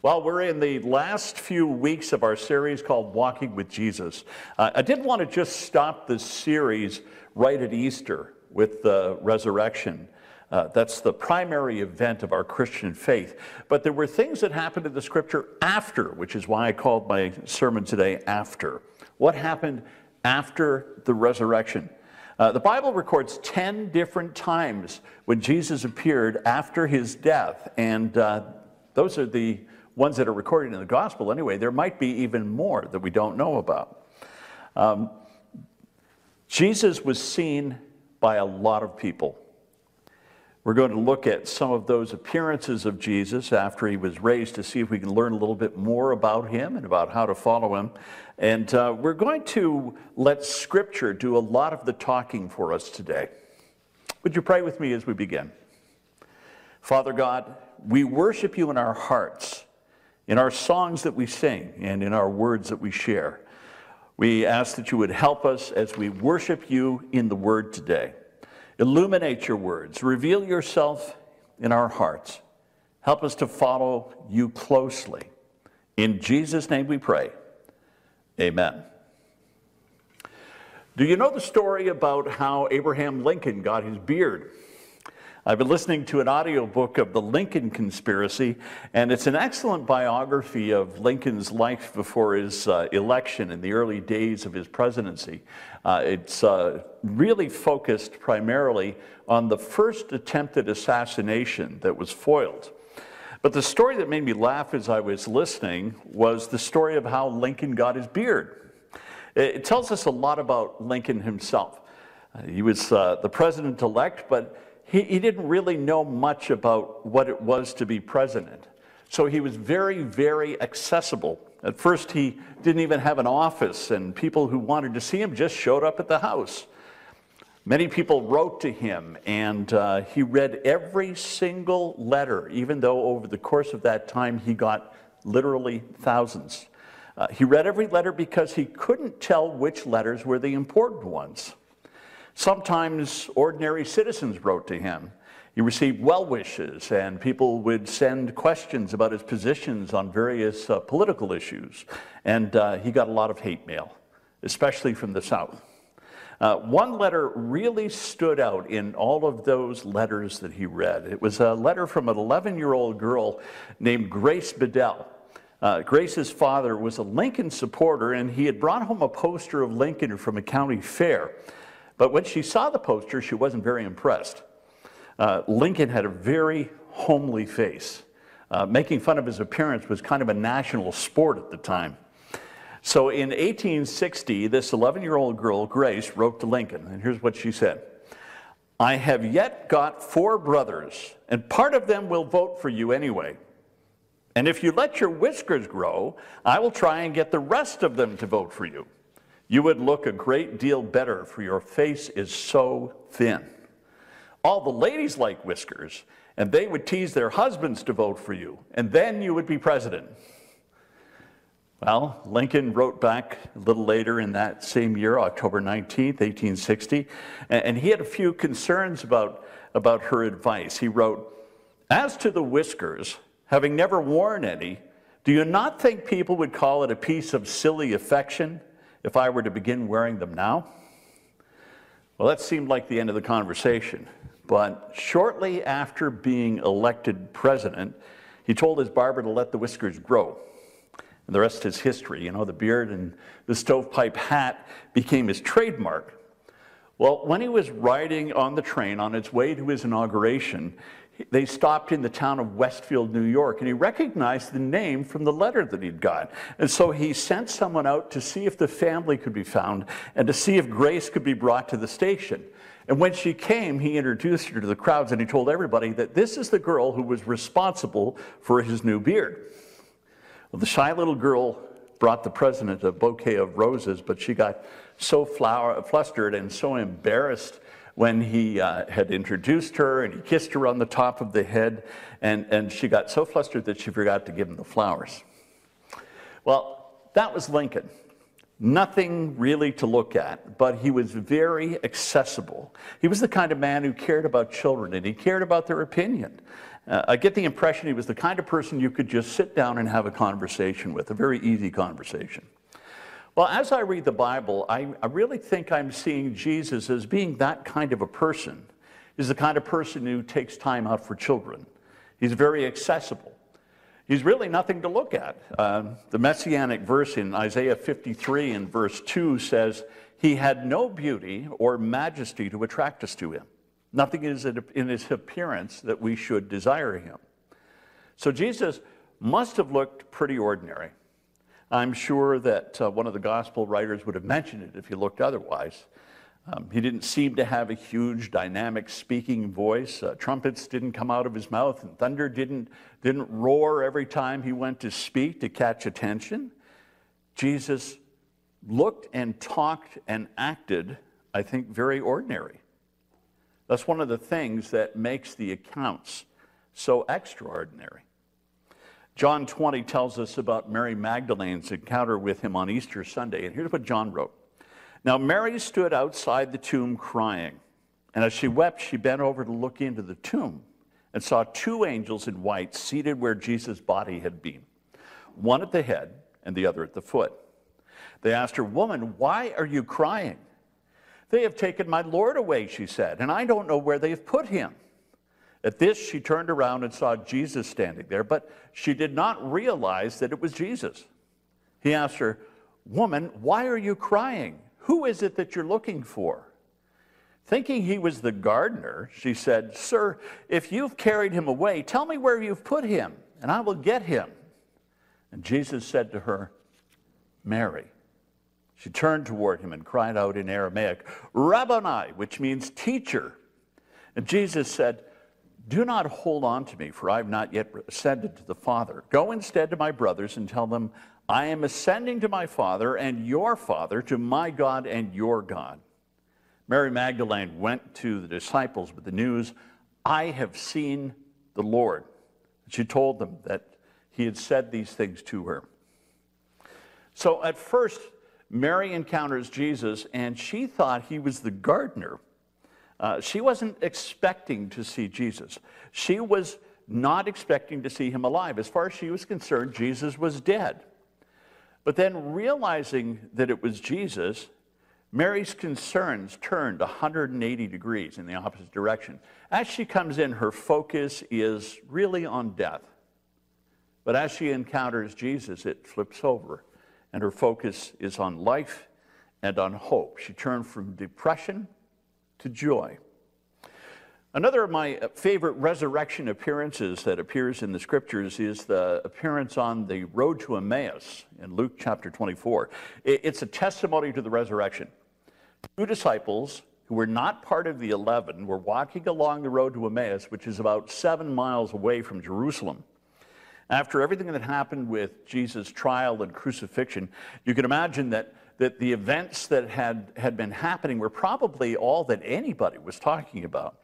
Well, we're in the last few weeks of our series called Walking with Jesus. Uh, I didn't want to just stop this series right at Easter with the resurrection. Uh, that's the primary event of our Christian faith. But there were things that happened in the scripture after, which is why I called my sermon today After. What happened after the resurrection? Uh, the Bible records 10 different times when Jesus appeared after his death, and uh, those are the ones that are recorded in the gospel anyway. There might be even more that we don't know about. Um, Jesus was seen by a lot of people. We're going to look at some of those appearances of Jesus after he was raised to see if we can learn a little bit more about him and about how to follow him. And uh, we're going to let Scripture do a lot of the talking for us today. Would you pray with me as we begin? Father God, we worship you in our hearts in our songs that we sing and in our words that we share. We ask that you would help us as we worship you in the word today. Illuminate your words, reveal yourself in our hearts. Help us to follow you closely. In Jesus' name we pray. Amen. Do you know the story about how Abraham Lincoln got his beard? I've been listening to an audiobook of the Lincoln Conspiracy, and it's an excellent biography of Lincoln's life before his uh, election in the early days of his presidency. Uh, it's uh, really focused primarily on the first attempted assassination that was foiled. But the story that made me laugh as I was listening was the story of how Lincoln got his beard. It tells us a lot about Lincoln himself. Uh, he was uh, the president elect, but he, he didn't really know much about what it was to be president. So he was very, very accessible. At first, he didn't even have an office, and people who wanted to see him just showed up at the house. Many people wrote to him, and uh, he read every single letter, even though over the course of that time he got literally thousands. Uh, he read every letter because he couldn't tell which letters were the important ones. Sometimes ordinary citizens wrote to him. He received well wishes, and people would send questions about his positions on various uh, political issues. And uh, he got a lot of hate mail, especially from the South. Uh, one letter really stood out in all of those letters that he read. It was a letter from an 11 year old girl named Grace Bedell. Uh, Grace's father was a Lincoln supporter, and he had brought home a poster of Lincoln from a county fair. But when she saw the poster, she wasn't very impressed. Uh, Lincoln had a very homely face. Uh, making fun of his appearance was kind of a national sport at the time. So in 1860, this 11 year old girl, Grace, wrote to Lincoln, and here's what she said I have yet got four brothers, and part of them will vote for you anyway. And if you let your whiskers grow, I will try and get the rest of them to vote for you. You would look a great deal better, for your face is so thin. All the ladies like whiskers, and they would tease their husbands to vote for you, and then you would be president. Well, Lincoln wrote back a little later in that same year, October 19th, 1860, and he had a few concerns about, about her advice. He wrote, As to the whiskers, having never worn any, do you not think people would call it a piece of silly affection? If I were to begin wearing them now? Well, that seemed like the end of the conversation. But shortly after being elected president, he told his barber to let the whiskers grow. And the rest is history. You know, the beard and the stovepipe hat became his trademark. Well, when he was riding on the train on its way to his inauguration, they stopped in the town of Westfield, New York, and he recognized the name from the letter that he'd got. And so he sent someone out to see if the family could be found and to see if Grace could be brought to the station. And when she came, he introduced her to the crowds and he told everybody that this is the girl who was responsible for his new beard. Well, the shy little girl brought the president a bouquet of roses, but she got so flower, flustered and so embarrassed when he uh, had introduced her and he kissed her on the top of the head, and, and she got so flustered that she forgot to give him the flowers. Well, that was Lincoln. Nothing really to look at, but he was very accessible. He was the kind of man who cared about children and he cared about their opinion. Uh, I get the impression he was the kind of person you could just sit down and have a conversation with, a very easy conversation. Well, as I read the Bible, I, I really think I'm seeing Jesus as being that kind of a person. He's the kind of person who takes time out for children. He's very accessible. He's really nothing to look at. Uh, the messianic verse in Isaiah 53 and verse 2 says, He had no beauty or majesty to attract us to him. Nothing is in his appearance that we should desire him. So Jesus must have looked pretty ordinary. I'm sure that uh, one of the gospel writers would have mentioned it if he looked otherwise. Um, he didn't seem to have a huge, dynamic speaking voice. Uh, trumpets didn't come out of his mouth, and thunder didn't, didn't roar every time he went to speak to catch attention. Jesus looked and talked and acted, I think, very ordinary. That's one of the things that makes the accounts so extraordinary. John 20 tells us about Mary Magdalene's encounter with him on Easter Sunday, and here's what John wrote. Now, Mary stood outside the tomb crying, and as she wept, she bent over to look into the tomb and saw two angels in white seated where Jesus' body had been, one at the head and the other at the foot. They asked her, Woman, why are you crying? They have taken my Lord away, she said, and I don't know where they've put him. At this, she turned around and saw Jesus standing there, but she did not realize that it was Jesus. He asked her, Woman, why are you crying? Who is it that you're looking for? Thinking he was the gardener, she said, Sir, if you've carried him away, tell me where you've put him, and I will get him. And Jesus said to her, Mary. She turned toward him and cried out in Aramaic, Rabboni, which means teacher. And Jesus said, Do not hold on to me, for I have not yet ascended to the Father. Go instead to my brothers and tell them, I am ascending to my Father and your Father, to my God and your God. Mary Magdalene went to the disciples with the news, I have seen the Lord. She told them that he had said these things to her. So at first, Mary encounters Jesus, and she thought he was the gardener. Uh, she wasn't expecting to see Jesus. She was not expecting to see him alive. As far as she was concerned, Jesus was dead. But then, realizing that it was Jesus, Mary's concerns turned 180 degrees in the opposite direction. As she comes in, her focus is really on death. But as she encounters Jesus, it flips over and her focus is on life and on hope. She turned from depression to joy. Another of my uh, favorite resurrection appearances that appears in the scriptures is the appearance on the road to Emmaus in Luke chapter 24. It's a testimony to the resurrection. Two disciples who were not part of the 11 were walking along the road to Emmaus, which is about seven miles away from Jerusalem. After everything that happened with Jesus' trial and crucifixion, you can imagine that, that the events that had, had been happening were probably all that anybody was talking about.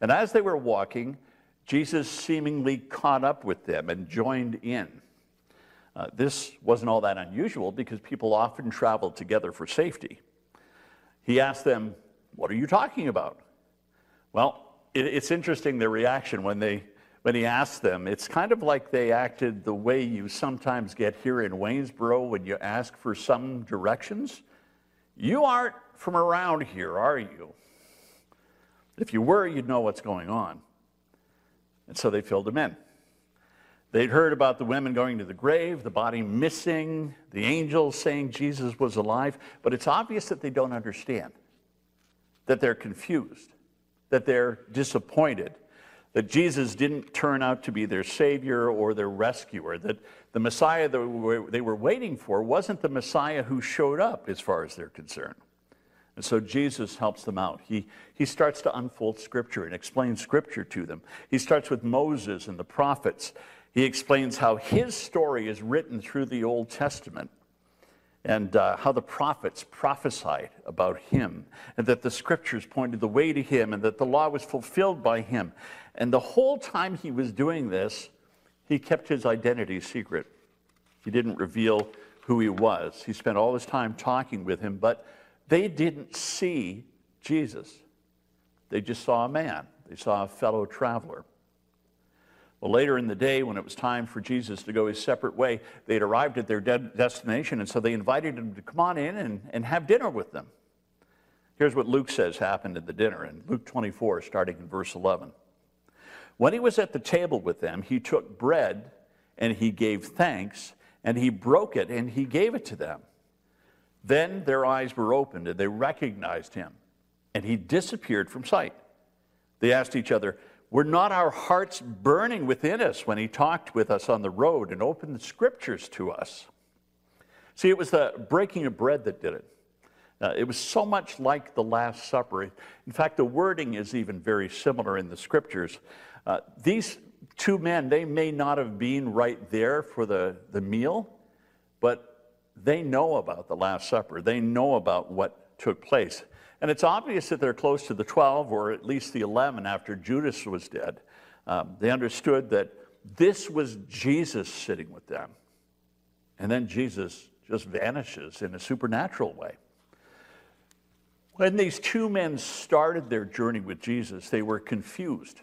And as they were walking, Jesus seemingly caught up with them and joined in. Uh, this wasn't all that unusual because people often traveled together for safety. He asked them, What are you talking about? Well, it, it's interesting their reaction when they when he asked them, it's kind of like they acted the way you sometimes get here in Waynesboro when you ask for some directions. You aren't from around here, are you? If you were, you'd know what's going on. And so they filled him in. They'd heard about the women going to the grave, the body missing, the angels saying Jesus was alive, but it's obvious that they don't understand, that they're confused, that they're disappointed, that Jesus didn't turn out to be their Savior or their rescuer, that the Messiah that they were waiting for wasn't the Messiah who showed up as far as they're concerned. And so Jesus helps them out. He, he starts to unfold Scripture and explain Scripture to them. He starts with Moses and the prophets. He explains how his story is written through the Old Testament and uh, how the prophets prophesied about him, and that the scriptures pointed the way to him, and that the law was fulfilled by him. And the whole time he was doing this, he kept his identity secret. He didn't reveal who he was. He spent all his time talking with him, but they didn't see Jesus. They just saw a man, they saw a fellow traveler. Well, later in the day, when it was time for Jesus to go his separate way, they had arrived at their de- destination, and so they invited him to come on in and, and have dinner with them. Here's what Luke says happened at the dinner in Luke 24, starting in verse 11. When he was at the table with them, he took bread and he gave thanks, and he broke it and he gave it to them. Then their eyes were opened and they recognized him, and he disappeared from sight. They asked each other, Were not our hearts burning within us when he talked with us on the road and opened the scriptures to us? See, it was the breaking of bread that did it. Uh, it was so much like the Last Supper. In fact, the wording is even very similar in the scriptures. Uh, these two men, they may not have been right there for the, the meal, but they know about the Last Supper. They know about what took place. And it's obvious that they're close to the 12, or at least the 11 after Judas was dead. Um, they understood that this was Jesus sitting with them. And then Jesus just vanishes in a supernatural way. When these two men started their journey with Jesus, they were confused.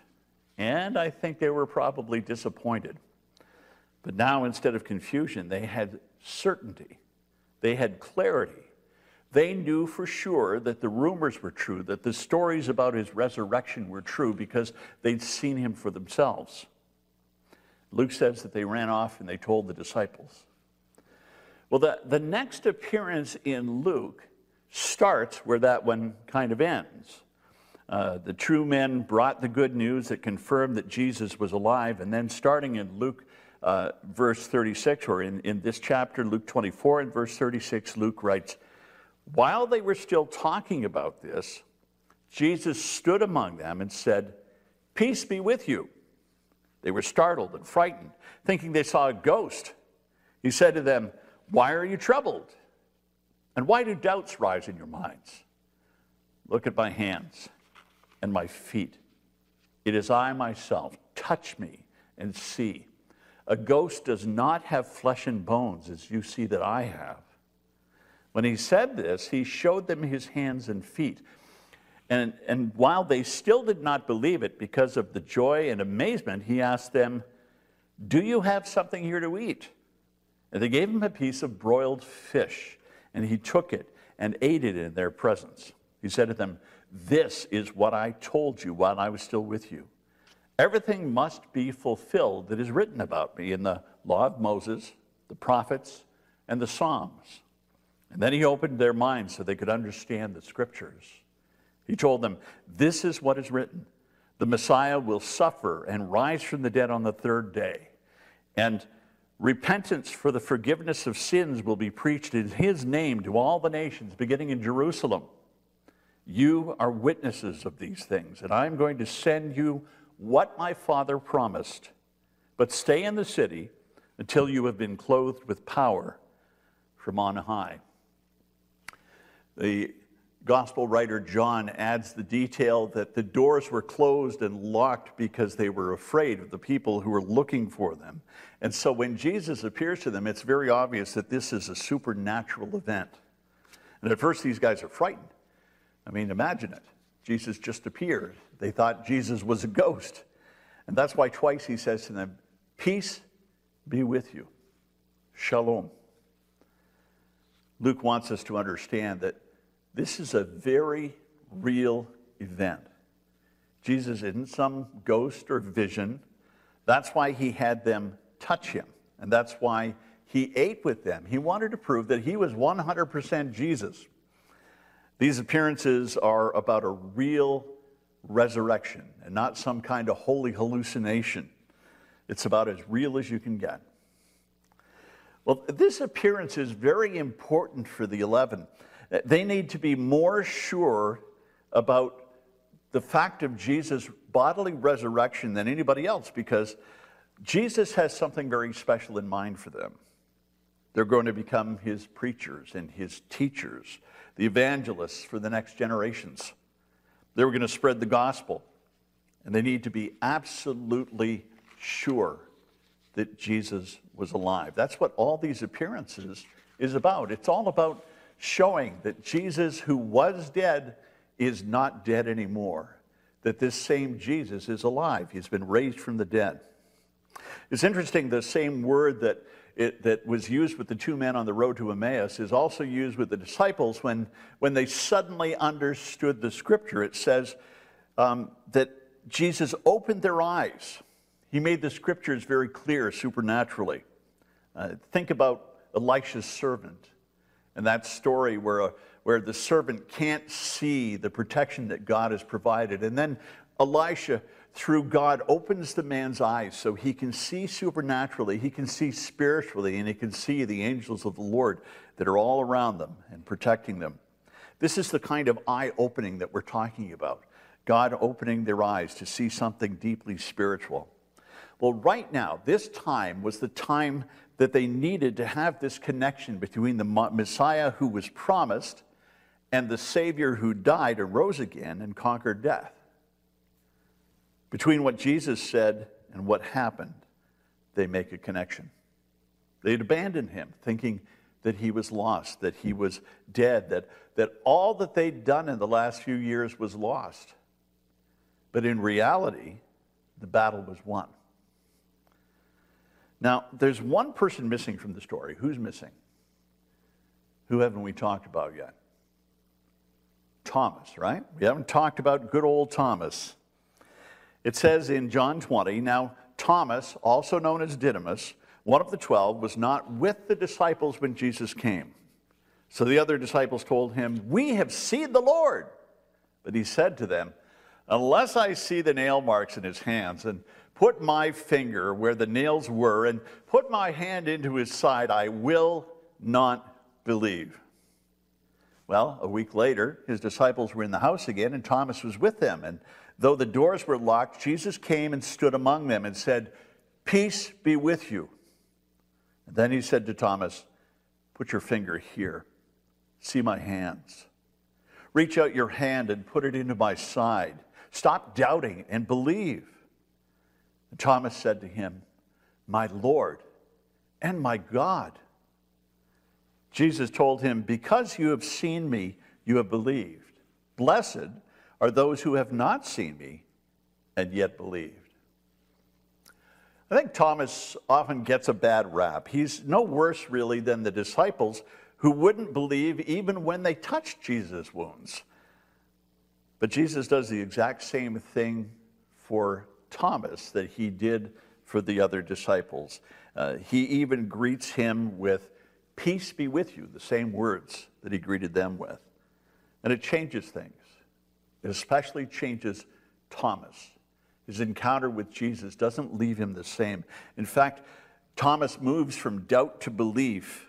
And I think they were probably disappointed. But now, instead of confusion, they had certainty, they had clarity. They knew for sure that the rumors were true, that the stories about his resurrection were true because they'd seen him for themselves. Luke says that they ran off and they told the disciples. Well, the, the next appearance in Luke starts where that one kind of ends. Uh, the true men brought the good news that confirmed that Jesus was alive. And then, starting in Luke uh, verse 36, or in, in this chapter, Luke 24 and verse 36, Luke writes, While they were still talking about this, Jesus stood among them and said, Peace be with you. They were startled and frightened, thinking they saw a ghost. He said to them, Why are you troubled? And why do doubts rise in your minds? Look at my hands and my feet. It is I myself. Touch me and see. A ghost does not have flesh and bones as you see that I have. When he said this, he showed them his hands and feet. And, and while they still did not believe it because of the joy and amazement, he asked them, Do you have something here to eat? And they gave him a piece of broiled fish, and he took it and ate it in their presence. He said to them, this is what I told you while I was still with you. Everything must be fulfilled that is written about me in the law of Moses, the prophets, and the Psalms. And then he opened their minds so they could understand the scriptures. He told them, This is what is written the Messiah will suffer and rise from the dead on the third day. And repentance for the forgiveness of sins will be preached in his name to all the nations, beginning in Jerusalem. You are witnesses of these things, and I'm going to send you what my Father promised. But stay in the city until you have been clothed with power from on high. The gospel writer John adds the detail that the doors were closed and locked because they were afraid of the people who were looking for them. And so when Jesus appears to them, it's very obvious that this is a supernatural event. And at first, these guys are frightened. I mean, imagine it. Jesus just appeared. They thought Jesus was a ghost. And that's why twice he says to them, Peace be with you. Shalom. Luke wants us to understand that this is a very real event. Jesus isn't some ghost or vision. That's why he had them touch him. And that's why he ate with them. He wanted to prove that he was 100% Jesus. These appearances are about a real resurrection and not some kind of holy hallucination. It's about as real as you can get. Well, this appearance is very important for the 11. They need to be more sure about the fact of Jesus' bodily resurrection than anybody else because Jesus has something very special in mind for them. They're going to become his preachers and his teachers the evangelists for the next generations. They were going to spread the gospel, and they need to be absolutely sure that Jesus was alive. That's what all these appearances is about. It's all about showing that Jesus, who was dead, is not dead anymore. That this same Jesus is alive. He's been raised from the dead. It's interesting, the same word that, it, that was used with the two men on the road to Emmaus is also used with the disciples when, when they suddenly understood the scripture. It says um, that Jesus opened their eyes. He made the scriptures very clear supernaturally. Uh, think about Elisha's servant and that story where, a, where the servant can't see the protection that God has provided. And then Elisha through God opens the man's eyes so he can see supernaturally, he can see spiritually, and he can see the angels of the Lord that are all around them and protecting them. This is the kind of eye opening that we're talking about. God opening their eyes to see something deeply spiritual. Well, right now, this time was the time that they needed to have this connection between the Messiah who was promised and the Savior who died and rose again and conquered death between what Jesus said and what happened, they make a connection. They'd abandoned him, thinking that he was lost, that he was dead, that, that all that they'd done in the last few years was lost. But in reality, the battle was won. Now, there's one person missing from the story. Who's missing? Who haven't we talked about yet? Thomas, right? We haven't talked about good old Thomas. It says in John 20, now Thomas, also known as Didymus, one of the twelve, was not with the disciples when Jesus came. So the other disciples told him, We have seen the Lord. But he said to them, Unless I see the nail marks in his hands, and put my finger where the nails were, and put my hand into his side, I will not believe. Well, a week later, his disciples were in the house again, and Thomas was with them. And Though the doors were locked, Jesus came and stood among them and said, Peace be with you. And then he said to Thomas, Put your finger here. See my hands. Reach out your hand and put it into my side. Stop doubting and believe. And Thomas said to him, My Lord and my God. Jesus told him, Because you have seen me, you have believed. Blessed are those who have not seen me and yet believed. I think Thomas often gets a bad rap. He's no worse, really, than the disciples who wouldn't believe even when they touched Jesus' wounds. But Jesus does the exact same thing for Thomas that he did for the other disciples. Uh, he even greets him with, Peace be with you, the same words that he greeted them with. And it changes things. Especially changes Thomas. His encounter with Jesus doesn't leave him the same. In fact, Thomas moves from doubt to belief.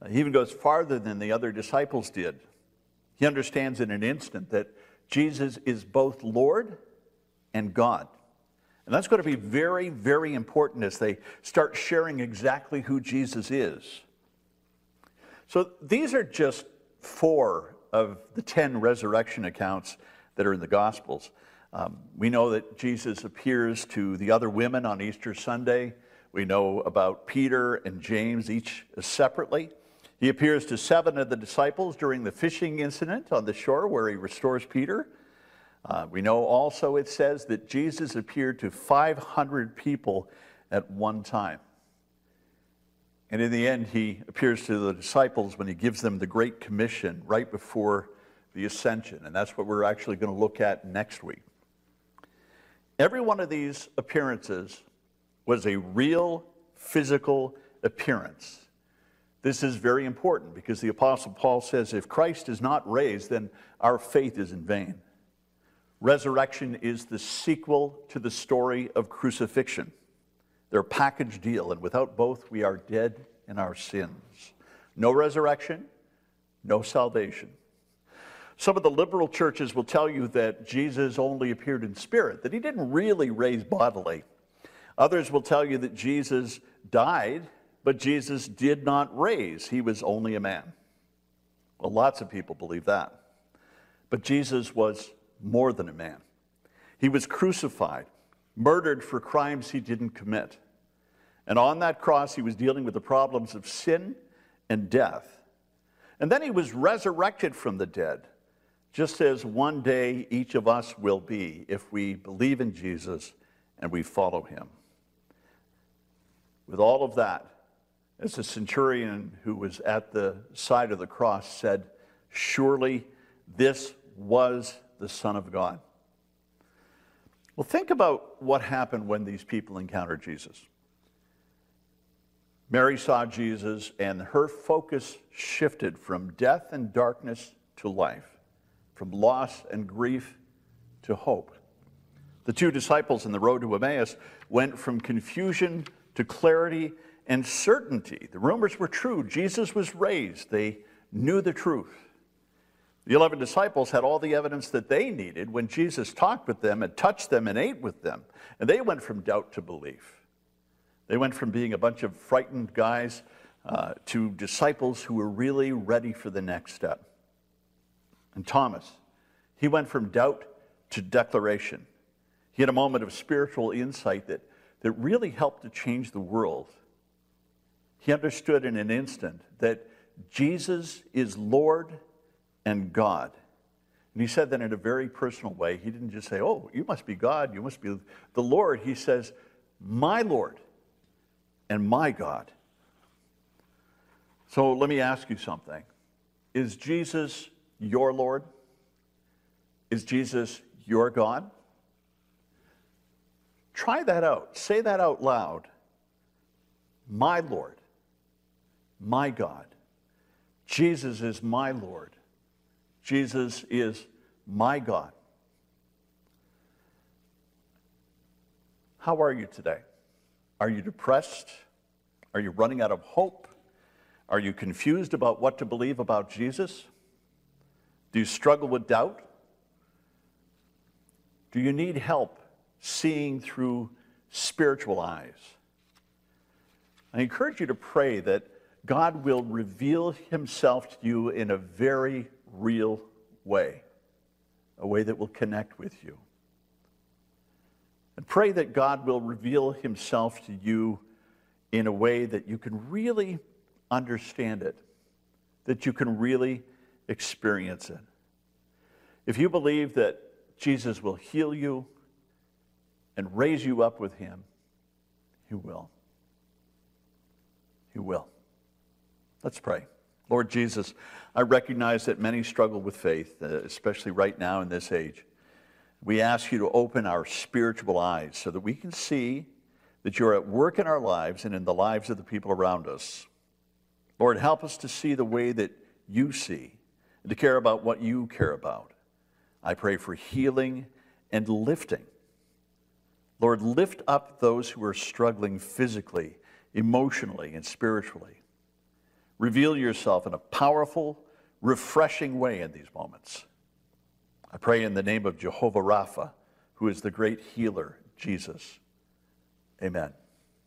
Uh, he even goes farther than the other disciples did. He understands in an instant that Jesus is both Lord and God. And that's going to be very, very important as they start sharing exactly who Jesus is. So these are just four of the 10 resurrection accounts that are in the Gospels. Um, we know that Jesus appears to the other women on Easter Sunday. We know about Peter and James, each separately. He appears to seven of the disciples during the fishing incident on the shore where he restores Peter. Uh, we know also it says that Jesus appeared to 500 people at one time. And in the end, he appears to the disciples when he gives them the Great Commission right before the ascension, and that's what we're actually going to look at next week. Every one of these appearances was a real physical appearance. This is very important because the Apostle Paul says if Christ is not raised, then our faith is in vain. Resurrection is the sequel to the story of crucifixion. They're a package deal, and without both, we are dead in our sins. No resurrection, no salvation. Some of the liberal churches will tell you that Jesus only appeared in spirit, that he didn't really raise bodily. Others will tell you that Jesus died, but Jesus did not raise. He was only a man. Well, lots of people believe that. But Jesus was more than a man. He was crucified, murdered for crimes he didn't commit. And on that cross, he was dealing with the problems of sin and death. And then he was resurrected from the dead just as one day each of us will be if we believe in Jesus and we follow him. with all of that, as the centurion who was at the side of the cross said, Surely this was the Son of God. Well, think about what happened when these people encountered Jesus. Mary saw Jesus, and her focus shifted from death and darkness to life, from loss and grief to hope. The two disciples in the road to Emmaus went from confusion to clarity and certainty. The rumors were true. Jesus was raised. They knew the truth. The 11 disciples had all the evidence that they needed when Jesus talked with them and touched them and ate with them. And they went from doubt to belief. They went from being a bunch of frightened guys uh, to disciples who were really ready for the next step. And Thomas, he went from doubt to declaration. He had a moment of spiritual insight that, that really helped to change the world. He understood in an instant that Jesus is Lord and God. And he said that in a very personal way. He didn't just say, Oh, you must be God, you must be the Lord. He says, My Lord and my God. So let me ask you something Is Jesus your Lord? Is Jesus your God? Try that out. Say that out loud. My Lord, my God. Jesus is my Lord. Jesus is my God. How are you today? Are you depressed? Are you running out of hope? Are you confused about what to believe about Jesus? Do you struggle with doubt? Do you need help seeing through spiritual eyes? I encourage you to pray that God will reveal himself to you in a very real way, a way that will connect with you. And pray that God will reveal himself to you in a way that you can really understand it, that you can really experience it. If you believe that Jesus will heal you and raise you up with him, he will. He will. Let's pray. Lord Jesus, I recognize that many struggle with faith, uh, especially right now in this age. We ask you to open our spiritual eyes so that we can see that you're at work in our lives and in the lives of the people around us. Lord, help us to see the way that you see to care about what you care about. I pray for healing and lifting. Lord, lift up those who are struggling physically, emotionally, and spiritually. Reveal yourself in a powerful, refreshing way in these moments. I pray in the name of Jehovah Rapha, who is the great healer, Jesus. Amen.